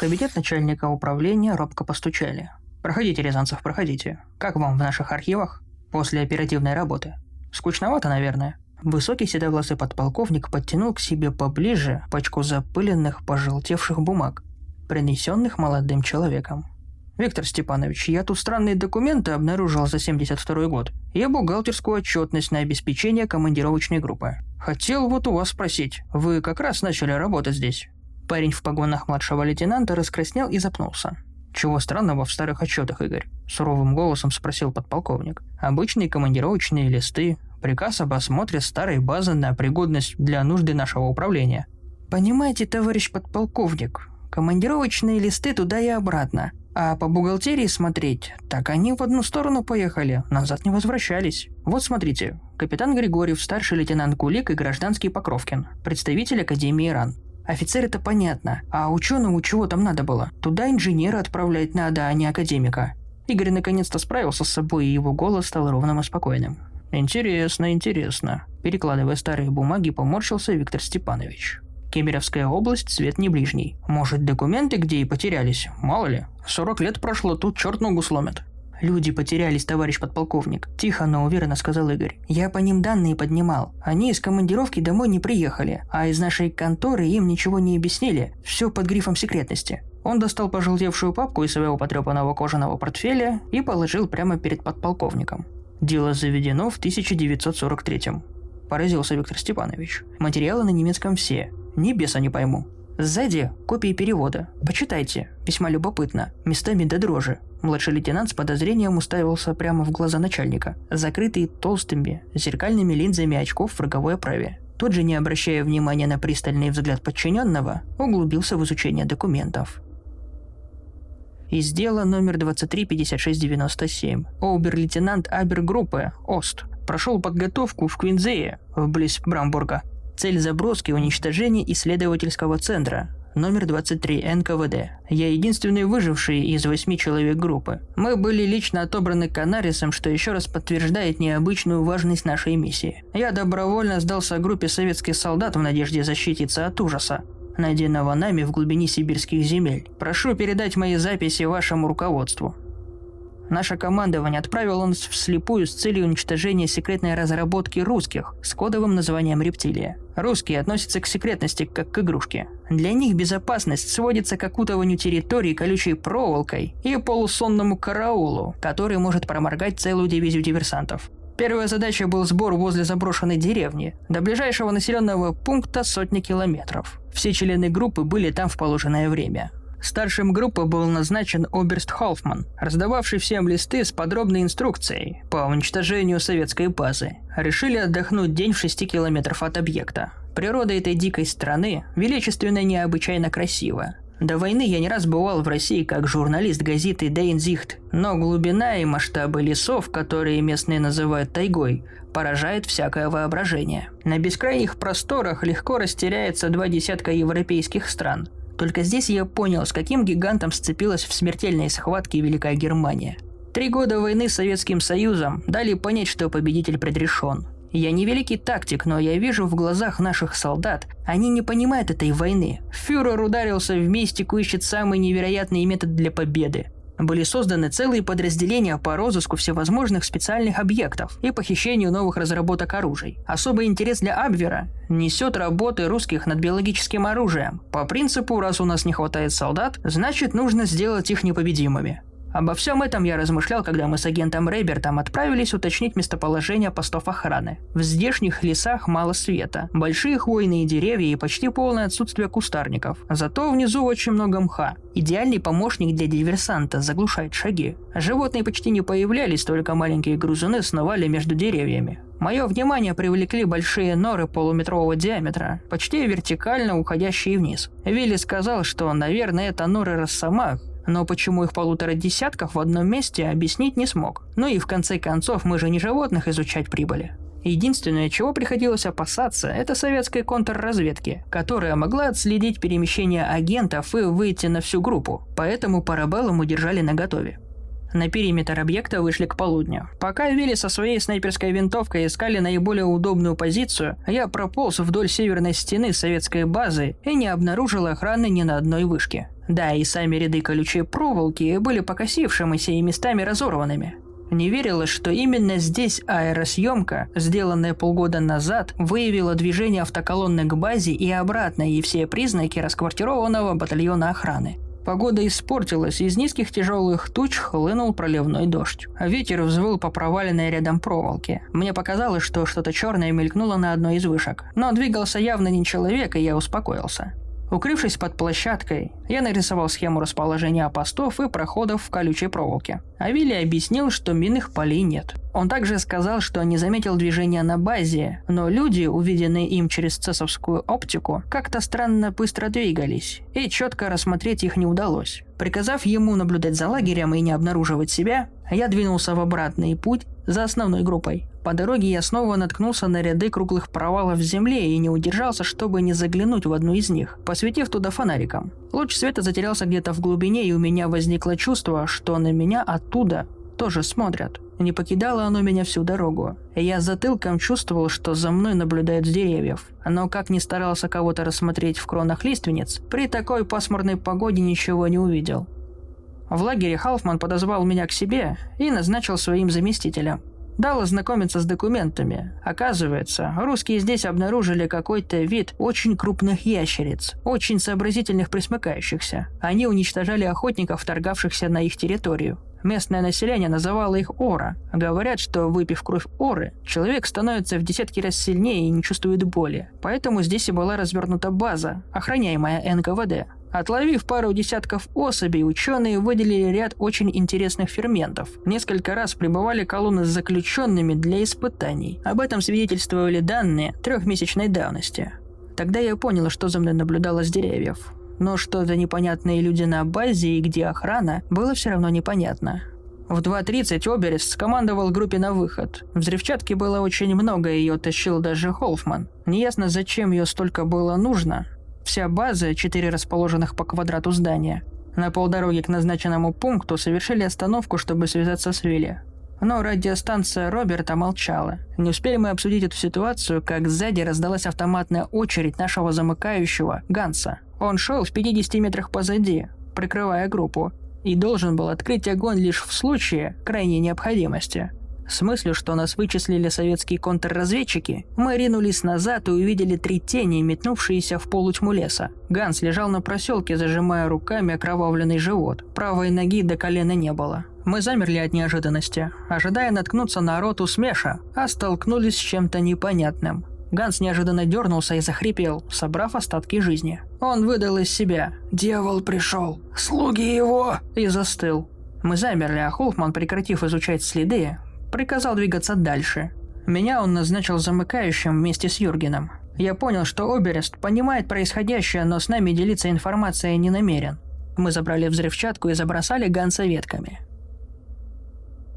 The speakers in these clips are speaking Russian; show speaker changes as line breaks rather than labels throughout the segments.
кабинет начальника управления робко постучали. «Проходите, Рязанцев, проходите. Как вам в наших архивах? После оперативной работы. Скучновато, наверное?» Высокий седовласый подполковник подтянул к себе поближе пачку запыленных, пожелтевших бумаг, принесенных молодым человеком. «Виктор Степанович, я тут странные документы обнаружил за 72 год и бухгалтерскую отчетность на обеспечение командировочной группы. Хотел вот у вас спросить, вы как раз начали работать здесь?» Парень в погонах младшего лейтенанта раскраснел и запнулся. «Чего странного в старых отчетах, Игорь?» – суровым голосом спросил подполковник. «Обычные командировочные листы, приказ об осмотре старой базы на пригодность для нужды нашего управления». «Понимаете, товарищ подполковник, командировочные листы туда и обратно. А по бухгалтерии смотреть, так они в одну сторону поехали, назад не возвращались. Вот смотрите, капитан Григорьев, старший лейтенант Кулик и гражданский Покровкин, представитель Академии РАН. Офицер это понятно, а ученому чего там надо было? Туда инженера отправлять надо, а не академика. Игорь наконец-то справился с собой, и его голос стал ровным и спокойным. «Интересно, интересно». Перекладывая старые бумаги, поморщился Виктор Степанович. Кемеровская область, цвет не ближний. Может, документы где и потерялись? Мало ли. 40 лет прошло, тут черт ногу сломит. «Люди потерялись, товарищ подполковник», – тихо, но уверенно сказал Игорь. «Я по ним данные поднимал. Они из командировки домой не приехали, а из нашей конторы им ничего не объяснили. Все под грифом секретности». Он достал пожелтевшую папку из своего потрепанного кожаного портфеля и положил прямо перед подполковником. Дело заведено в 1943-м. Поразился Виктор Степанович. Материалы на немецком все. Ни беса не пойму. Сзади копии перевода. Почитайте. Весьма любопытно. Местами до дрожи. Младший лейтенант с подозрением уставился прямо в глаза начальника, закрытые толстыми, зеркальными линзами очков в роговой оправе. Тот же, не обращая внимания на пристальный взгляд подчиненного, углубился в изучение документов. Из дела номер 235697 обер-лейтенант Абергруппы Ост прошел подготовку в Квинзее, вблизи Брамбурга, Цель заброски – уничтожение исследовательского центра, номер 23 НКВД. Я единственный выживший из восьми человек группы. Мы были лично отобраны Канарисом, что еще раз подтверждает необычную важность нашей миссии. Я добровольно сдался группе советских солдат в надежде защититься от ужаса, найденного нами в глубине сибирских земель. Прошу передать мои записи вашему руководству. Наше командование отправило нас вслепую с целью уничтожения секретной разработки русских с кодовым названием «Рептилия». Русские относятся к секретности как к игрушке. Для них безопасность сводится к окутыванию территории колючей проволокой и полусонному караулу, который может проморгать целую дивизию диверсантов. Первая задача был сбор возле заброшенной деревни. До ближайшего населенного пункта сотни километров. Все члены группы были там в положенное время. Старшим группы был назначен Оберст Хоффман, раздававший всем листы с подробной инструкцией по уничтожению советской базы. Решили отдохнуть день в 6 километров от объекта. Природа этой дикой страны величественно и необычайно красива. До войны я не раз бывал в России как журналист газеты Дейнзихт, но глубина и масштабы лесов, которые местные называют тайгой, поражает всякое воображение. На бескрайних просторах легко растеряется два десятка европейских стран – только здесь я понял, с каким гигантом сцепилась в смертельной схватке Великая Германия. Три года войны с Советским Союзом дали понять, что победитель предрешен. Я не великий тактик, но я вижу в глазах наших солдат, они не понимают этой войны. Фюрер ударился в мистику, ищет самый невероятный метод для победы были созданы целые подразделения по розыску всевозможных специальных объектов и похищению новых разработок оружий. Особый интерес для Абвера несет работы русских над биологическим оружием. По принципу, раз у нас не хватает солдат, значит нужно сделать их непобедимыми. Обо всем этом я размышлял, когда мы с агентом Рейбертом отправились уточнить местоположение постов охраны. В здешних лесах мало света, большие хвойные деревья и почти полное отсутствие кустарников. Зато внизу очень много мха. Идеальный помощник для диверсанта заглушает шаги. Животные почти не появлялись, только маленькие грузуны сновали между деревьями. Мое внимание привлекли большие норы полуметрового диаметра, почти вертикально уходящие вниз. Вилли сказал, что, наверное, это норы росомах, но почему их полутора десятков в одном месте объяснить не смог. Ну и в конце концов мы же не животных изучать прибыли. Единственное, чего приходилось опасаться, это советской контрразведки, которая могла отследить перемещение агентов и выйти на всю группу, поэтому парабеллум удержали наготове. На периметр объекта вышли к полудню. Пока Вилли со своей снайперской винтовкой искали наиболее удобную позицию, я прополз вдоль северной стены советской базы и не обнаружил охраны ни на одной вышке. Да, и сами ряды колючей проволоки были покосившимися и местами разорванными. Не верилось, что именно здесь аэросъемка, сделанная полгода назад, выявила движение автоколонны к базе и обратно и все признаки расквартированного батальона охраны. Погода испортилась, из низких тяжелых туч хлынул проливной дождь. А ветер взвыл по проваленной рядом проволоке. Мне показалось, что что-то черное мелькнуло на одной из вышек. Но двигался явно не человек, и я успокоился. Укрывшись под площадкой, я нарисовал схему расположения постов и проходов в колючей проволоке. А Вилли объяснил, что минных полей нет. Он также сказал, что не заметил движения на базе, но люди, увиденные им через цесовскую оптику, как-то странно быстро двигались, и четко рассмотреть их не удалось. Приказав ему наблюдать за лагерем и не обнаруживать себя, я двинулся в обратный путь за основной группой. По дороге я снова наткнулся на ряды круглых провалов в земле и не удержался, чтобы не заглянуть в одну из них, посветив туда фонариком. Луч света затерялся где-то в глубине, и у меня возникло чувство, что на меня оттуда тоже смотрят. Не покидало оно меня всю дорогу. Я затылком чувствовал, что за мной наблюдают с деревьев. Но как ни старался кого-то рассмотреть в кронах лиственниц, при такой пасмурной погоде ничего не увидел. В лагере Халфман подозвал меня к себе и назначил своим заместителем. Дал ознакомиться с документами. Оказывается, русские здесь обнаружили какой-то вид очень крупных ящериц, очень сообразительных присмыкающихся. Они уничтожали охотников, торгавшихся на их территорию. Местное население называло их ора. Говорят, что выпив кровь оры, человек становится в десятки раз сильнее и не чувствует боли. Поэтому здесь и была развернута база, охраняемая НКВД. Отловив пару десятков особей, ученые выделили ряд очень интересных ферментов. Несколько раз прибывали колонны с заключенными для испытаний. Об этом свидетельствовали данные трехмесячной давности. Тогда я понял, что за мной наблюдало с деревьев. Но что-то непонятные люди на базе и где охрана, было все равно непонятно. В 2.30 Оберест скомандовал группе на выход. Взрывчатки было очень много, ее тащил даже Холфман. Неясно, зачем ее столько было нужно, Вся база, четыре расположенных по квадрату здания, на полдороге к назначенному пункту совершили остановку, чтобы связаться с Вилли. Но радиостанция Роберта молчала. Не успели мы обсудить эту ситуацию, как сзади раздалась автоматная очередь нашего замыкающего, Ганса. Он шел в 50 метрах позади, прикрывая группу, и должен был открыть огонь лишь в случае крайней необходимости. С мыслью, что нас вычислили советские контрразведчики, мы ринулись назад и увидели три тени, метнувшиеся в полутьму леса. Ганс лежал на проселке, зажимая руками окровавленный живот. Правой ноги до колена не было. Мы замерли от неожиданности, ожидая наткнуться на роту смеша, а столкнулись с чем-то непонятным. Ганс неожиданно дернулся и захрипел, собрав остатки жизни. Он выдал из себя «Дьявол пришел! Слуги его!» и застыл. Мы замерли, а Холфман, прекратив изучать следы, приказал двигаться дальше. Меня он назначил замыкающим вместе с Юргеном. Я понял, что Оберест понимает происходящее, но с нами делиться информацией не намерен. Мы забрали взрывчатку и забросали Ганса ветками.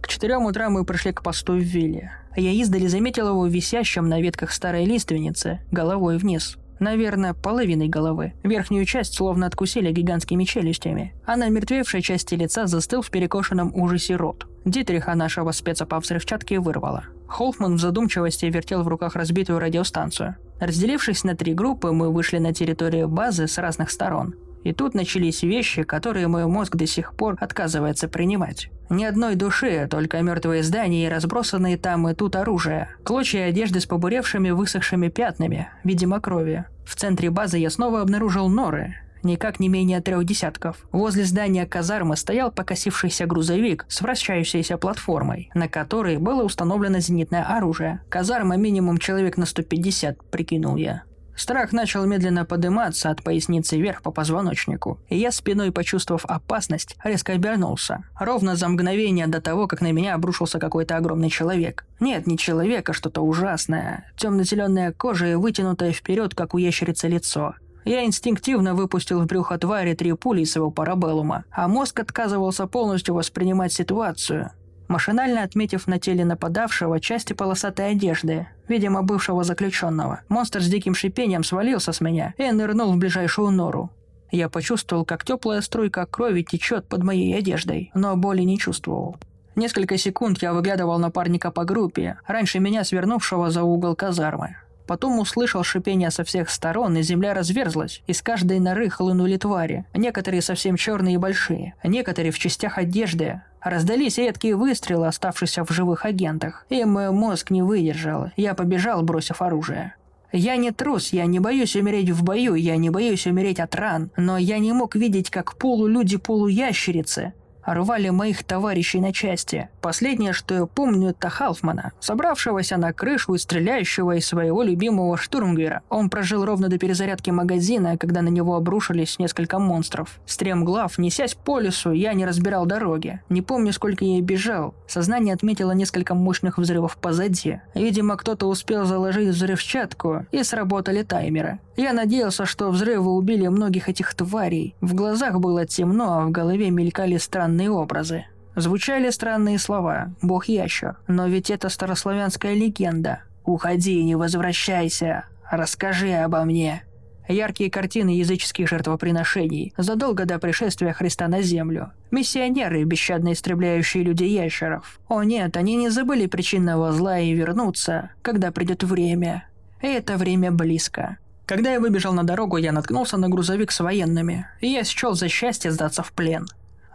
К четырем утра мы пришли к посту в Вилле. Я издали заметил его висящим на ветках старой лиственницы, головой вниз. Наверное, половиной головы. Верхнюю часть словно откусили гигантскими челюстями, а на мертвевшей части лица застыл в перекошенном ужасе рот. Дитриха нашего спеца по взрывчатке вырвало. Холфман в задумчивости вертел в руках разбитую радиостанцию. Разделившись на три группы, мы вышли на территорию базы с разных сторон. И тут начались вещи, которые мой мозг до сих пор отказывается принимать. Ни одной души, только мертвые здания и разбросанные там и тут оружие. Клочья одежды с побуревшими высохшими пятнами, видимо крови. В центре базы я снова обнаружил норы, никак не менее трех десятков. Возле здания казармы стоял покосившийся грузовик с вращающейся платформой, на которой было установлено зенитное оружие. Казарма минимум человек на 150, прикинул я. Страх начал медленно подниматься от поясницы вверх по позвоночнику, и я спиной, почувствовав опасность, резко обернулся. Ровно за мгновение до того, как на меня обрушился какой-то огромный человек. Нет, не человек, а что-то ужасное. Темно-зеленая кожа и вытянутое вперед, как у ящерицы лицо. Я инстинктивно выпустил в брюхо твари три пули из своего парабеллума, а мозг отказывался полностью воспринимать ситуацию. Машинально отметив на теле нападавшего части полосатой одежды, видимо, бывшего заключенного, монстр с диким шипением свалился с меня и нырнул в ближайшую нору. Я почувствовал, как теплая струйка крови течет под моей одеждой, но боли не чувствовал. Несколько секунд я выглядывал напарника по группе, раньше меня свернувшего за угол казармы. Потом услышал шипение со всех сторон, и земля разверзлась. Из каждой норы хлынули твари. Некоторые совсем черные и большие, некоторые в частях одежды. Раздались редкие выстрелы, оставшиеся в живых агентах. И мой мозг не выдержал. Я побежал, бросив оружие. Я не трус, я не боюсь умереть в бою, я не боюсь умереть от ран, но я не мог видеть, как полулюди-полуящерицы рвали моих товарищей на части. Последнее, что я помню, это Халфмана, собравшегося на крышу и стреляющего из своего любимого штурмгера. Он прожил ровно до перезарядки магазина, когда на него обрушились несколько монстров. Стремглав, несясь по лесу, я не разбирал дороги. Не помню, сколько я бежал. Сознание отметило несколько мощных взрывов позади. Видимо, кто-то успел заложить взрывчатку, и сработали таймеры. Я надеялся, что взрывы убили многих этих тварей. В глазах было темно, а в голове мелькали странные образы. Звучали странные слова «бог-ящер», но ведь это старославянская легенда. «Уходи, не возвращайся, расскажи обо мне». Яркие картины языческих жертвоприношений задолго до пришествия Христа на Землю. Миссионеры, бесщадно истребляющие людей-ящеров. О нет, они не забыли причинного зла и вернутся, когда придет время. И это время близко. Когда я выбежал на дорогу, я наткнулся на грузовик с военными, и я счел за счастье сдаться в плен.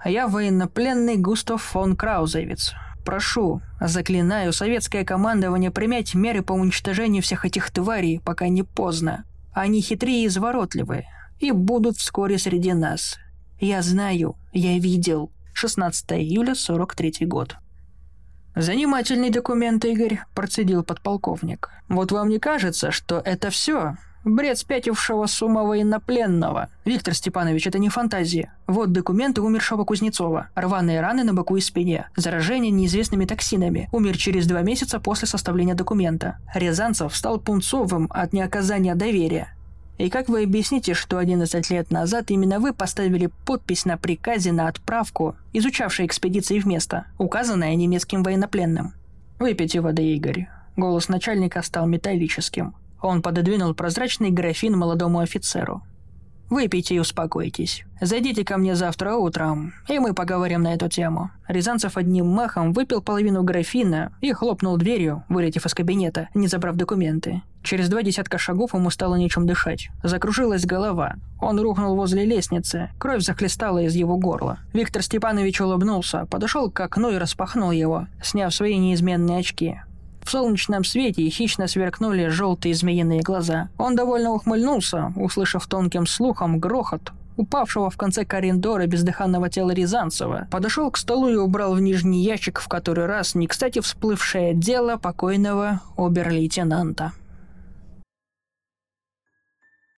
А я военнопленный Густав фон Краузевиц. Прошу, заклинаю советское командование принять меры по уничтожению всех этих тварей, пока не поздно. Они хитрые и изворотливые, и будут вскоре среди нас. Я знаю, я видел. 16 июля 43 год. «Занимательный документ, Игорь», – процедил подполковник. «Вот вам не кажется, что это все? Бред спятившего с ума военнопленного. Виктор Степанович, это не фантазия. Вот документы умершего Кузнецова. Рваные раны на боку и спине. Заражение неизвестными токсинами. Умер через два месяца после составления документа. Рязанцев стал пунцовым от неоказания доверия. И как вы объясните, что 11 лет назад именно вы поставили подпись на приказе на отправку, изучавшей экспедиции в место, указанное немецким военнопленным? Выпейте воды, Игорь. Голос начальника стал металлическим. Он пододвинул прозрачный графин молодому офицеру. «Выпейте и успокойтесь. Зайдите ко мне завтра утром, и мы поговорим на эту тему». Рязанцев одним махом выпил половину графина и хлопнул дверью, вылетев из кабинета, не забрав документы. Через два десятка шагов ему стало нечем дышать. Закружилась голова. Он рухнул возле лестницы. Кровь захлестала из его горла. Виктор Степанович улыбнулся, подошел к окну и распахнул его, сняв свои неизменные очки. В солнечном свете хищно сверкнули желтые змеиные глаза. Он довольно ухмыльнулся, услышав тонким слухом грохот, упавшего в конце коридора бездыханного тела Рязанцева, подошел к столу и убрал в нижний ящик в который раз не кстати всплывшее дело покойного обер-лейтенанта.